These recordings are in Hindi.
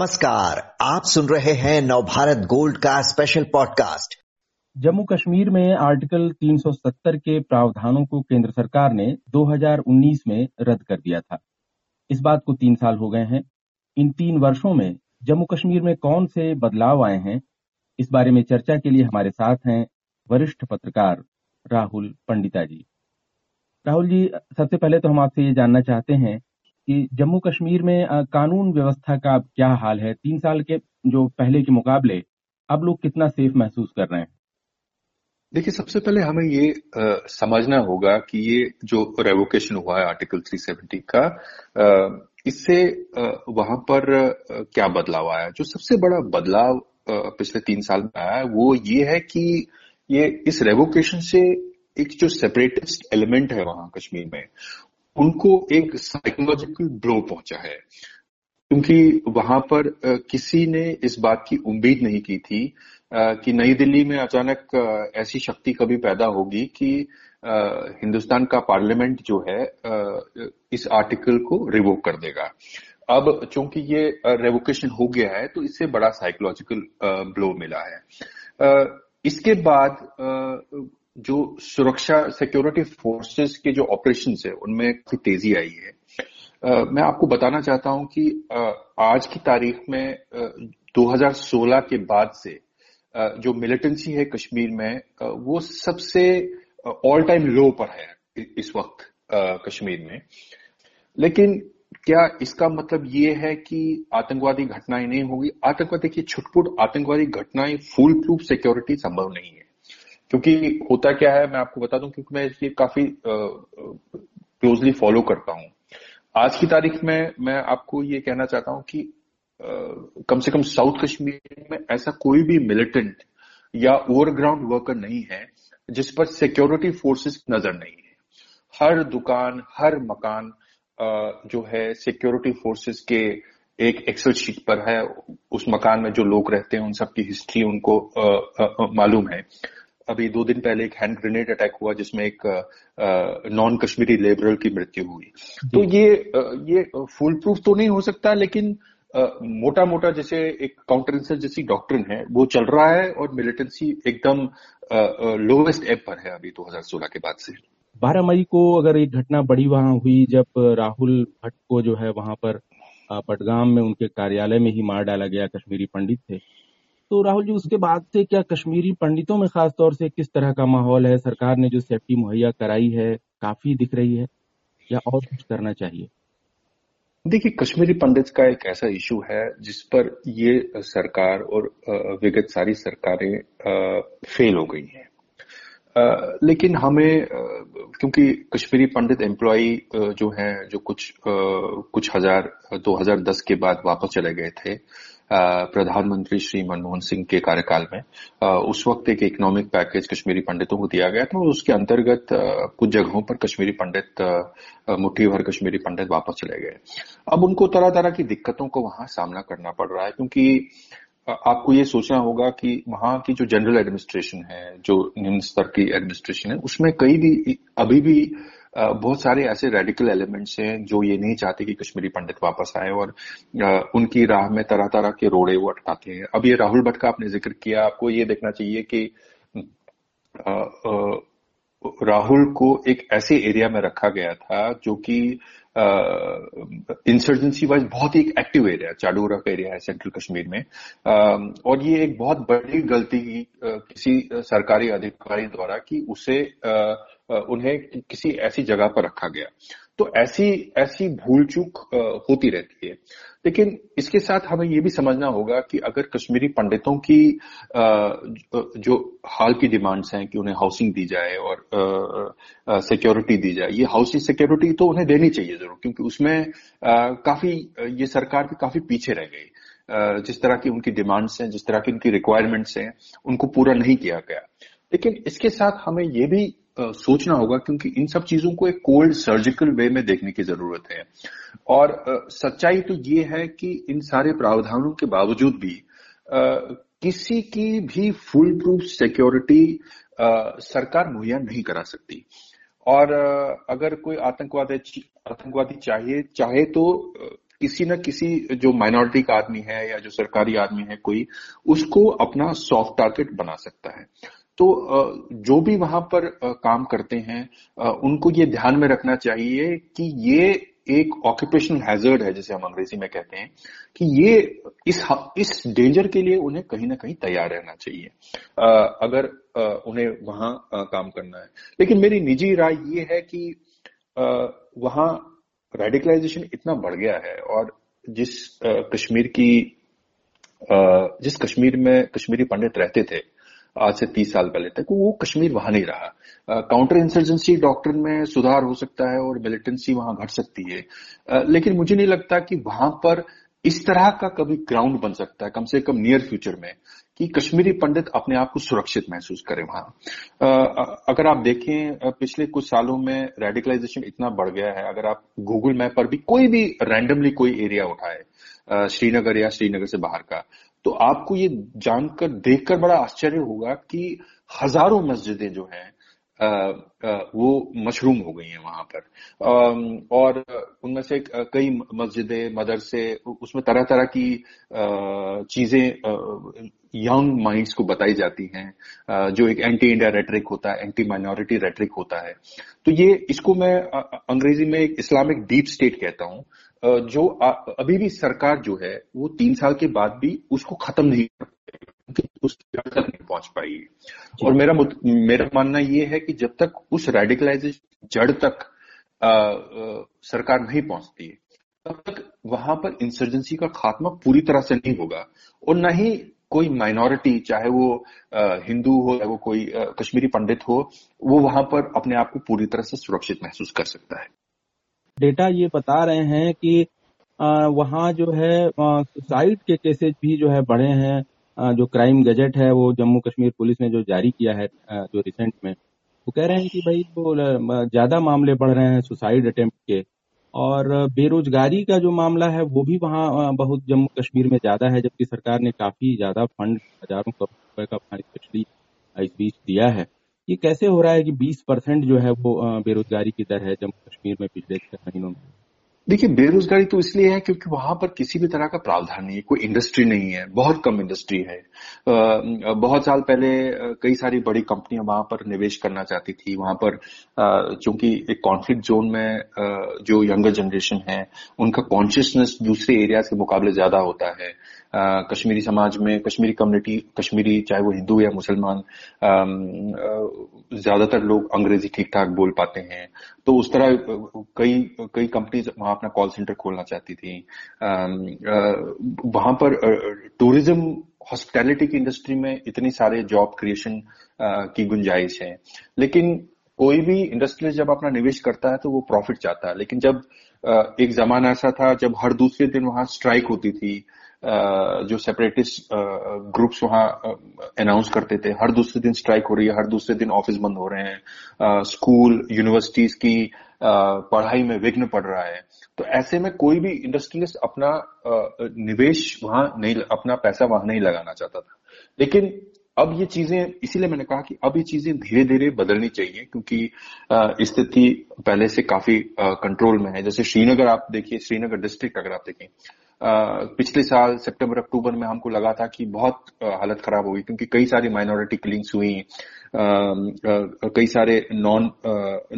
नमस्कार, आप सुन रहे हैं नवभारत गोल्ड का स्पेशल पॉडकास्ट जम्मू कश्मीर में आर्टिकल 370 के प्रावधानों को केंद्र सरकार ने 2019 में रद्द कर दिया था। इस बात को तीन साल हो गए हैं। इन तीन वर्षों में जम्मू कश्मीर में कौन से बदलाव आए हैं? इस बारे में चर्चा के लिए हमारे साथ हैं वरिष्ठ पत्रकार राहुल पंडिता जी। राहुल जी, सबसे पहले तो हम आपसे ये जानना चाहते हैं कि जम्मू कश्मीर में कानून व्यवस्था का क्या हाल है? तीन साल के जो पहले के मुकाबले अब लोग कितना सेफ़ महसूस कर रहे हैं? देखिए सबसे पहले हमें ये आ, समझना होगा कि ये जो रेवोकेशन हुआ है आर्टिकल 370 का आ, इससे वहाँ पर आ, क्या बदलाव आया? जो सबसे बड़ा बदलाव पिछले तीन साल में आया वो ये है कि ये इस रेवोकेशन से एक जो सेपरेटिस्ट एलिमेंट है वहाँ कश्मीर में उनको एक साइकोलॉजिकल ब्लो पहुँचा है। क्योंकि वहाँ पर किसी ने इस बात की उम्मीद नहीं की थी कि नई दिल्ली में अचानक ऐसी शक्ति कभी पैदा होगी कि हिंदुस्तान का पार्लियामेंट जो है इस आर्टिकल को रिवोक कर देगा। अब चूँकि ये रेवोकेशन हो गया है तो इससे बड़ा साइकोलॉजिकल ब्लो मिला है। इसके बाद जो सुरक्षा सिक्योरिटी फोर्सेस के जो ऑपरेशन है उनमें काफ़ी तेज़ी आई है। uh, मैं आपको बताना चाहता हूँ कि uh, आज की तारीख में uh, 2016 के बाद से uh, जो मिलिटेंसी है कश्मीर में uh, वो सबसे ऑल टाइम लो पर है इस वक्त uh, कश्मीर में। लेकिन क्या इसका मतलब ये है कि आतंकवादी घटनाएँ नहीं होगी? आतंकवादी की छुटपुट आतंकवादी घटनाएँ फुल प्रूफ सिक्योरिटी संभव नहीं है। क्योंकि होता क्या है मैं आपको बता दूँ क्योंकि मैं ये काफ़ी क्लोजली फॉलो करता हूँ। आज की तारीख में मैं आपको ये कहना चाहता हूँ कि आ, कम से कम साउथ कश्मीर में ऐसा कोई भी मिलिटेंट या ओवरग्राउंड वर्कर नहीं है जिस पर सिक्योरिटी फोर्सेस नज़र नहीं है। हर दुकान हर मकान आ, जो है सिक्योरिटी फोर्सेस के एक एक्सेल शीट पर है उस मकान में जो लोग रहते हैं उन सबकी हिस्ट्री उनको मालूम है। अभी दो दिन पहले एक हैंड ग्रेनेड अटैक हुआ जिसमें एक नॉन कश्मीरी लेबरल की मृत्यु हुई। तो ये ये फुल प्रूफ तो नहीं हो सकता लेकिन मोटा मोटा जैसे एक काउंटर इंसर जैसी डॉक्ट्रिन है वो चल रहा है और मिलिटेंसी एकदम लोवेस्ट एप पर है अभी 2016 के बाद से। बारह मई को अगर एक घटना बड़ी वहाँ हुई जब राहुल भट्ट को जो है वहाँ पर पटगाम में उनके कार्यालय में ही मार डाला गया कश्मीरी पंडित थे तो राहुल जी, उसके बाद से क्या कश्मीरी पंडितों में खास तौर से किस तरह का माहौल है? सरकार ने जो सेफ्टी मुहैया कराई है, काफ़ी दिख रही है या और कुछ करना चाहिए? देखिए, कश्मीरी पंडित का एक ऐसा इशू है जिस पर ये सरकार और विगत सारी सरकारें फेल हो गई हैं। लेकिन हमें क्योंकि कश्मीरी पंडित एम्प्लॉय जो हैं, जो कुछ कुछ हज़ार 2010 के बाद वापस चले गए थे प्रधानमंत्री श्री मनमोहन सिंह के कार्यकाल में उस वक्त एक इकोनॉमिक पैकेज कश्मीरी पंडितों को दिया गया था उसके अंतर्गत कुछ जगहों पर कश्मीरी पंडित मुट्ठी भर कश्मीरी पंडित वापस चले गए। अब उनको तरह तरह की दिक्कतों को वहाँ सामना करना पड़ रहा है क्योंकि आपको ये सोचना होगा कि वहाँ की जो जनरल एडमिनिस्ट्रेशन है, जो निम्न स्तर की एडमिनिस्ट्रेशन है, उसमें कई भी, अभी भी बहुत सारे ऐसे रेडिकल एलिमेंट्स हैं जो ये नहीं चाहते कि कश्मीरी पंडित वापस आए और उनकी राह में तरह तरह के रोड़े वो अटकाते हैं। अब ये राहुल भट्ट का आपने ज़िक्र किया, आपको ये देखना चाहिए कि राहुल को एक ऐसे एरिया में रखा गया था जो कि इंसर्जेंसी वाइज बहुत ही एक एक्टिव एरिया चाडोरा का एरिया है सेंट्रल कश्मीर में। और ये एक बहुत बड़ी गलती किसी सरकारी अधिकारी द्वारा कि उसे उन्हें किसी ऐसी जगह पर रखा गया। तो ऐसी ऐसी भूल चूक होती रहती है। लेकिन इसके साथ हमें ये भी समझना होगा कि अगर कश्मीरी पंडितों की जो हाल की डिमांड्स हैं कि उन्हें हाउसिंग दी जाए और सिक्योरिटी दी जाए, ये हाउसिंग सिक्योरिटी तो उन्हें देनी चाहिए ज़रूर, क्योंकि उसमें काफ़ी, ये सरकार भी काफ़ी पीछे रह गई। जिस तरह की उनकी डिमांड्स हैं, जिस तरह की उनकी रिक्वायरमेंट्स हैं, उनको पूरा नहीं किया गया। लेकिन इसके साथ हमें ये भी सोचना होगा क्योंकि इन सब चीज़ों को एक कोल्ड सर्जिकल वे में देखने की ज़रूरत है। और सच्चाई तो ये है कि इन सारे प्रावधानों के बावजूद भी किसी की भी फुल प्रूफ सिक्योरिटी सरकार मुहैया नहीं करा सकती। और अगर कोई आतंकवादी आतंकवादी चाहिए, चाहे तो किसी न किसी जो माइनॉरिटी का आदमी है या जो सरकारी आदमी है कोई, उसको अपना सॉफ्ट टारगेट बना सकता है। तो जो भी वहाँ पर काम करते हैं उनको ये ध्यान में रखना चाहिए कि ये एक ऑक्यूपेशनल हैजर्ड है, जिसे हम अंग्रेज़ी में कहते हैं, कि ये इस इस डेंजर के लिए उन्हें कहीं ना कहीं तैयार रहना चाहिए। अगर उन्हें वहाँ काम करना है। लेकिन मेरी निजी राय ये है कि वहाँ रेडिकलाइजेशन इतना बढ़ गया है और जिस कश्मीर की जिस कश्मीर में कश्मीरी पंडित रहते थे आज से तीस साल पहले तक, वो कश्मीर वहाँ नहीं रहा। काउंटर इंसर्जेंसी डॉक्टर में सुधार हो सकता है और मिलिटेंसी वहाँ घट सकती है। लेकिन मुझे नहीं लगता कि वहाँ पर इस तरह का कभी ग्राउंड बन सकता है, कम से कम नियर फ्यूचर में, कि कश्मीरी पंडित अपने आप को सुरक्षित महसूस करें वहाँ। अगर आप देखें पिछले कुछ सालों में रेडिकलाइजेशन इतना बढ़ गया है। अगर आप गूगल मैप पर भी कोई भी रैंडमली कोई एरिया उठाए श्रीनगर या श्रीनगर से बाहर का तो आपको ये जानकर देखकर बड़ा आश्चर्य होगा कि हज़ारों मस्जिदें जो हैं वो मशरूम हो गई हैं वहाँ पर। आ, और उनमें से कई मस्जिदें मदरसे उसमें तरह तरह की चीज़ें यंग माइंड्स को बताई जाती हैं। जो एक एंटी इंडिया रेटरिक होता है एंटी माइनॉरिटी रेटरिक होता है। तो ये इसको मैं अंग्रेज़ी में एक इस्लामिक डीप स्टेट कहता हूँ। जो अभी भी सरकार जो है वो तीन साल के बाद भी उसको खत्म नहीं कर उस तक नहीं पहुँच पाई। और मेरा मेरा मानना ये है कि जब तक उस रेडिकलाइजेशन जड़ तक आ, आ, सरकार नहीं पहुँचती है तब तक वहाँ पर इंसर्जेंसी का खात्मा पूरी तरह से नहीं होगा। और न ही कोई माइनॉरिटी चाहे वो हिंदू हो या वो कोई कश्मीरी पंडित हो वो वहाँ पर अपने आप को पूरी तरह से सुरक्षित महसूस कर सकता है। डेटा ये बता रहे हैं कि वहाँ जो है सुसाइड के केसेस भी जो है बढ़े हैं। जो क्राइम गजट है, वो जम्मू कश्मीर पुलिस ने जो जारी किया है जो रिसेंट में, वो कह रहे हैं कि भाई वो ज़्यादा मामले बढ़ रहे हैं सुसाइड अटेम्प्ट के। और बेरोजगारी का जो मामला है, वो भी वहाँ बहुत जम्मू कश्मीर में ज़्यादा है, जबकि सरकार ने काफ़ी ज़्यादा फंड, हज़ारों करोड़ रुपए का फंड स्पेशली इस बीच दिया है। ये कैसे हो रहा है कि 20 परसेंट जो है वो बेरोजगारी की दर है जम्मू कश्मीर में पिछले छह महीनों में? देखिए, बेरोजगारी तो इसलिए है क्योंकि वहाँ पर किसी भी तरह का प्रावधान नहीं है, कोई इंडस्ट्री नहीं है, बहुत कम इंडस्ट्री है। बहुत साल पहले कई सारी बड़ी कंपनियाँ वहाँ पर निवेश करना चाहती थी, वहाँ पर चूँकि एक कॉन्फ्लिक्ट जोन में जो यंगर जनरेशन है, उनका कॉन्शियसनेस दूसरे एरियाज़ के मुकाबले ज़्यादा होता है। कश्मीरी समाज में, कश्मीरी कम्युनिटी कश्मीरी, चाहे वो हिंदू या मुसलमान ज़्यादातर लोग अंग्रेज़ी ठीक ठाक बोल पाते हैं। तो उस तरह कई कई कंपनीज़ वहाँ अपना कॉल सेंटर खोलना चाहती थी। वहाँ पर टूरिज़्म हॉस्पिटैलिटी की इंडस्ट्री में इतनी सारे जॉब क्रिएशन की गुंजाइश है। लेकिन कोई भी इंडस्ट्री जब अपना निवेश करता है तो वो प्रॉफिट चाहता है। लेकिन जब एक जमाना ऐसा था जब हर दूसरे दिन वहाँ स्ट्राइक होती थी जो सेपरेटिस्ट ग्रुप्स वहाँ अनाउंस करते थे। हर दूसरे दिन स्ट्राइक हो रही है, हर दूसरे दिन ऑफ़िस बंद हो रहे हैं। स्कूल यूनिवर्सिटीज की पढ़ाई में विघ्न पड़ रहा है। तो ऐसे में कोई भी इंडस्ट्रियलिस्ट अपना निवेश वहाँ नहीं, अपना पैसा वहाँ नहीं लगाना चाहता था। लेकिन अब ये चीज़ें, इसीलिए मैंने कहा कि अब ये चीज़ें धीरे धीरे बदलनी चाहिए, क्योंकि स्थिति पहले से काफ़ी कंट्रोल में है। जैसे श्रीनगर आप देखिए, श्रीनगर डिस्ट्रिक्ट अगर आप देखें पिछले साल सितंबर, अक्टूबर में हमको लगा था कि बहुत हालत खराब होगी क्योंकि कई सारी माइनॉरिटी किलिंग्स हुई। कई सारे नॉन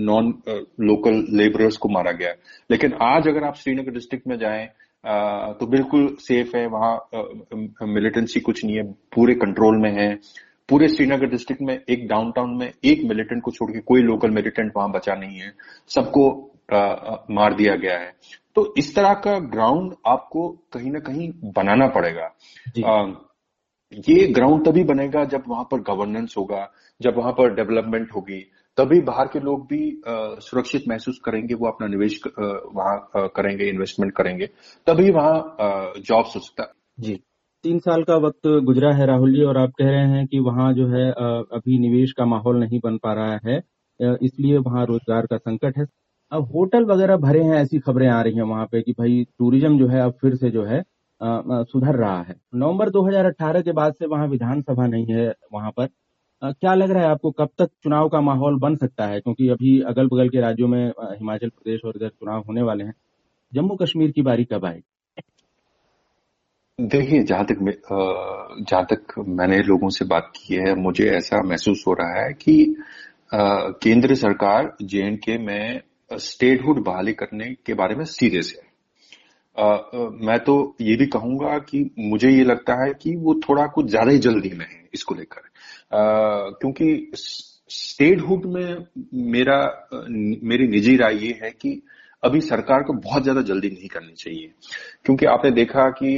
नॉन लोकल लेबरर्स को मारा गया। लेकिन आज अगर आप श्रीनगर डिस्ट्रिक्ट में जाएँ तो बिल्कुल सेफ़ है, वहाँ मिलिटेंसी कुछ नहीं है, पूरे कंट्रोल में है। पूरे श्रीनगर डिस्ट्रिक्ट में एक डाउनटाउन में एक मिलिटेंट को छोड़ के कोई लोकल मिलिटेंट वहाँ बचा नहीं है। सबको मार दिया गया है। तो इस तरह का ग्राउंड आपको कहीं ना कहीं बनाना पड़ेगा। आ, ये ग्राउंड तभी बनेगा जब वहाँ पर गवर्नेंस होगा जब वहाँ पर डेवलपमेंट होगी। तभी बाहर के लोग भी आ, सुरक्षित महसूस करेंगे वो अपना निवेश वहाँ करेंगे इन्वेस्टमेंट करेंगे। तभी वहाँ जॉब्स हो सकता जी। तीन साल का वक्त गुजरा है राहुल जी और आप कह रहे हैं कि वहाँ जो है अभी निवेश का माहौल नहीं बन पा रहा है। इसलिए वहाँ रोज़गार का संकट है। अब होटल वगैरह भरे हैं ऐसी खबरें आ रही हैं वहाँ पे कि भाई टूरिज़्म जो है अब फिर से जो है आ, सुधर रहा है। नवंबर 2018 के बाद से वहाँ विधानसभा नहीं है वहाँ पर। आ, क्या लग रहा है आपको कब तक चुनाव का माहौल बन सकता है? क्योंकि अभी अगल बगल के राज्यों में हिमाचल प्रदेश और इधर चुनाव होने वाले हैं। जम्मू कश्मीर की बारी कब आएगी? देखिए जहाँ तक जहाँ तक मैंने लोगों से बात की है मुझे ऐसा महसूस हो रहा है कि केंद्र सरकार जे में स्टेटहुड बहाली करने के बारे में सीरियस है। मैं तो ये भी कहूँगा कि मुझे ये लगता है कि वो थोड़ा कुछ ज़्यादा ही जल्दी में है इसको लेकर। क्योंकि स्टेटहुड में मेरा, मेरी निजी राय ये है कि अभी सरकार को बहुत ज़्यादा जल्दी नहीं करनी चाहिए। क्योंकि आपने देखा कि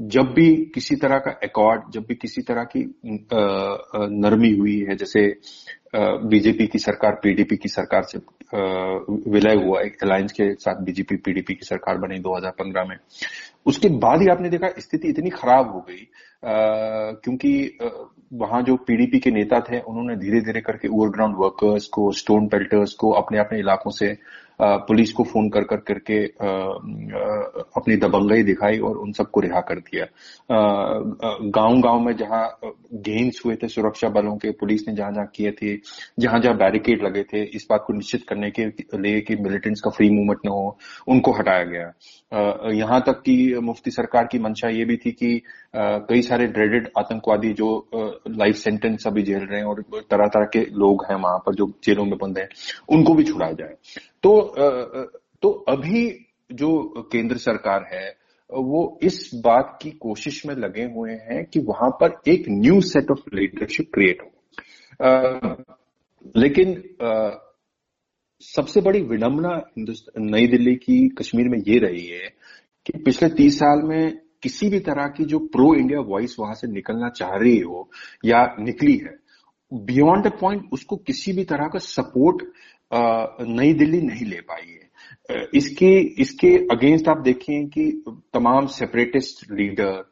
जब भी किसी तरह का अकॉर्ड जब भी किसी तरह की नरमी हुई है, जैसे बीजेपी की सरकार पीडीपी की सरकार से विलय हुआ, एक अलायंस के साथ बीजेपी पीडीपी की सरकार बनी 2015 में, उसके बाद ही आपने देखा स्थिति इतनी खराब हो गई क्योंकि वहाँ जो पीडीपी के नेता थे, उन्होंने धीरे धीरे करके ओवरग्राउंड वर्कर्स को स्टोन पेल्टर्स को अपने अपने इलाकों से पुलिस को फ़ोन कर कर, करके अपनी दबंगई दिखाई और उन सबको रिहा कर दिया। गाँव गाँव में जहाँ गेम्स हुए थे, सुरक्षा बलों के, पुलिस ने जहाँ जहाँ किए थे जहाँ जहाँ बैरिकेड लगे थे, इस बात को निश्चित करने के, लिए कि मिलिटेंट्स का फ्री मूवमेंट न हो, उनको हटाया गया। यहाँ तक कि मुफ्ती सरकार की मंशा ये भी थी कि कई सारे ड्रेडेड आतंकवादी जो लाइफ सेंटेंस अभी झेल रहे हैं और तरह तरह के लोग हैं वहाँ पर जो जेलों में बंद हैं, उनको भी छुड़ाया जाए। तो तो अभी जो केंद्र सरकार है, वो इस बात की कोशिश में लगे हुए हैं कि वहाँ पर एक new set of leadership create हो। लेकिन सबसे बड़ी विडंबना नई दिल्ली की कश्मीर में ये रही है कि पिछले तीस साल में किसी भी तरह की जो प्रो इंडिया वॉइस वहाँ से निकलना चाह रही हो या निकली है बियॉन्ड अ पॉइंट उसको किसी भी तरह का सपोर्ट नई दिल्ली नहीं ले पाई है। इसके इसके अगेंस्ट आप देखें कि तमाम सेपरेटिस्ट लीडर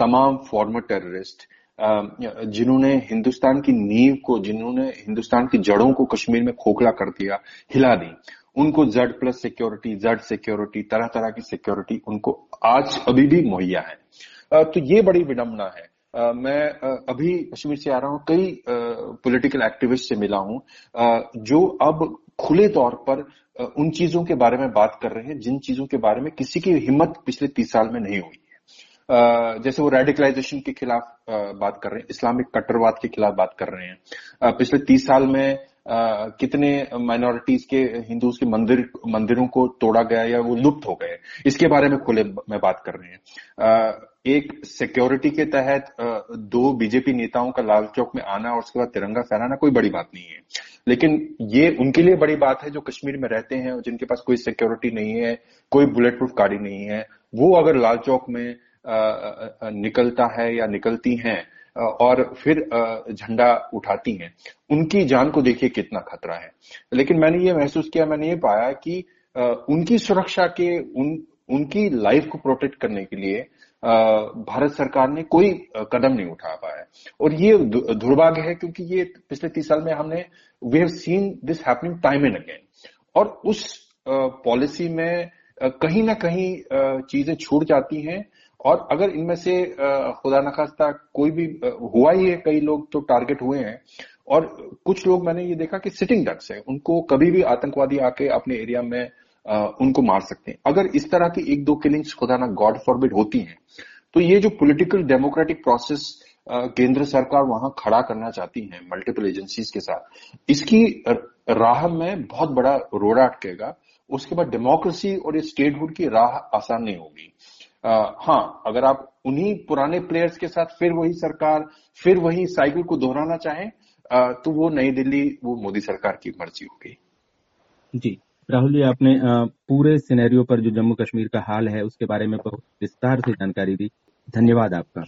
तमाम फॉर्मर टेररिस्ट जिन्होंने हिंदुस्तान की नींव को, जिन्होंने हिंदुस्तान की जड़ों को कश्मीर में खोखला कर दिया, हिला दी। उनको जड प्लस सिक्योरिटी जड सिक्योरिटी तरह तरह की सिक्योरिटी उनको आज अभी भी मुहैया है। तो ये बड़ी विडंबना है। मैं अभी कश्मीर से आ रहा हूँ, कई पॉलिटिकल एक्टिविस्ट से मिला हूँ जो अब खुले तौर पर उन चीज़ों के बारे में बात कर रहे हैं, जिन चीज़ों के बारे में किसी की हिम्मत पिछले तीस साल में नहीं हुई है। जैसे वो रेडिकलाइजेशन के खिलाफ बात कर रहे हैं, इस्लामिक कट्टरवाद के खिलाफ बात कर रहे हैं। पिछले तीस साल में कितने माइनॉरिटीज के हिंदूज के मंदिर, मंदिरों को तोड़ा गया या वो लुप्त हो गए? इसके बारे में खुले में बात कर रहे हैं। एक सिक्योरिटी के तहत दो बीजेपी नेताओं का लाल चौक में आना और उसके बाद तिरंगा फहराना कोई बड़ी बात नहीं है। लेकिन ये उनके लिए बड़ी बात है जो कश्मीर में रहते हैं और जिनके पास कोई सिक्योरिटी नहीं है, कोई बुलेट प्रूफ गाड़ी नहीं है, वो अगर लाल चौक में निकलता है या निकलती हैं और फिर झंडा उठाती हैं। उनकी जान को देखिए कितना खतरा है। लेकिन मैंने ये महसूस किया, मैंने ये पाया कि उनकी सुरक्षा के, उन, उनकी लाइफ को प्रोटेक्ट करने के लिए भारत सरकार ने कोई कदम नहीं उठा पाया और ये दुर्भाग्य है क्योंकि ये पिछले तीस साल में हमने we have seen this happening time and again और उस पॉलिसी में कहीं ना कहीं चीज़ें छूट जाती हैं और अगर इनमें से खुदा न खास्ता कोई भी हुआ ही है, कई लोग तो टारगेट हुए हैं। और कुछ लोग मैंने ये देखा कि सिटिंग डक्स है। उनको कभी भी आतंकवादी आके अपने एरिया में उनको मार सकते हैं। अगर इस तरह की एक दो किलिंग्स खुदा ना गॉड फॉरबिड होती हैं तो ये जो पॉलिटिकल डेमोक्रेटिक प्रोसेस केंद्र सरकार वहाँ खड़ा करना चाहती है मल्टीपल एजेंसीज के साथ, इसकी राह में बहुत बड़ा रोड़ा अटकेगा। उसके बाद डेमोक्रेसी और स्टेटहुड की राह आसान नहीं होगी। हाँ अगर आप उन्हीं पुराने प्लेयर्स के साथ फिर वही सरकार, फिर वही साइकिल को दोहराना चाहें तो वो नई दिल्ली, वो मोदी सरकार की मर्ज़ी होगी जी। राहुल जी, आपने पूरे सिनेरियो पर जो जम्मू कश्मीर का हाल है, उसके बारे में बहुत विस्तार से जानकारी दी। धन्यवाद आपका।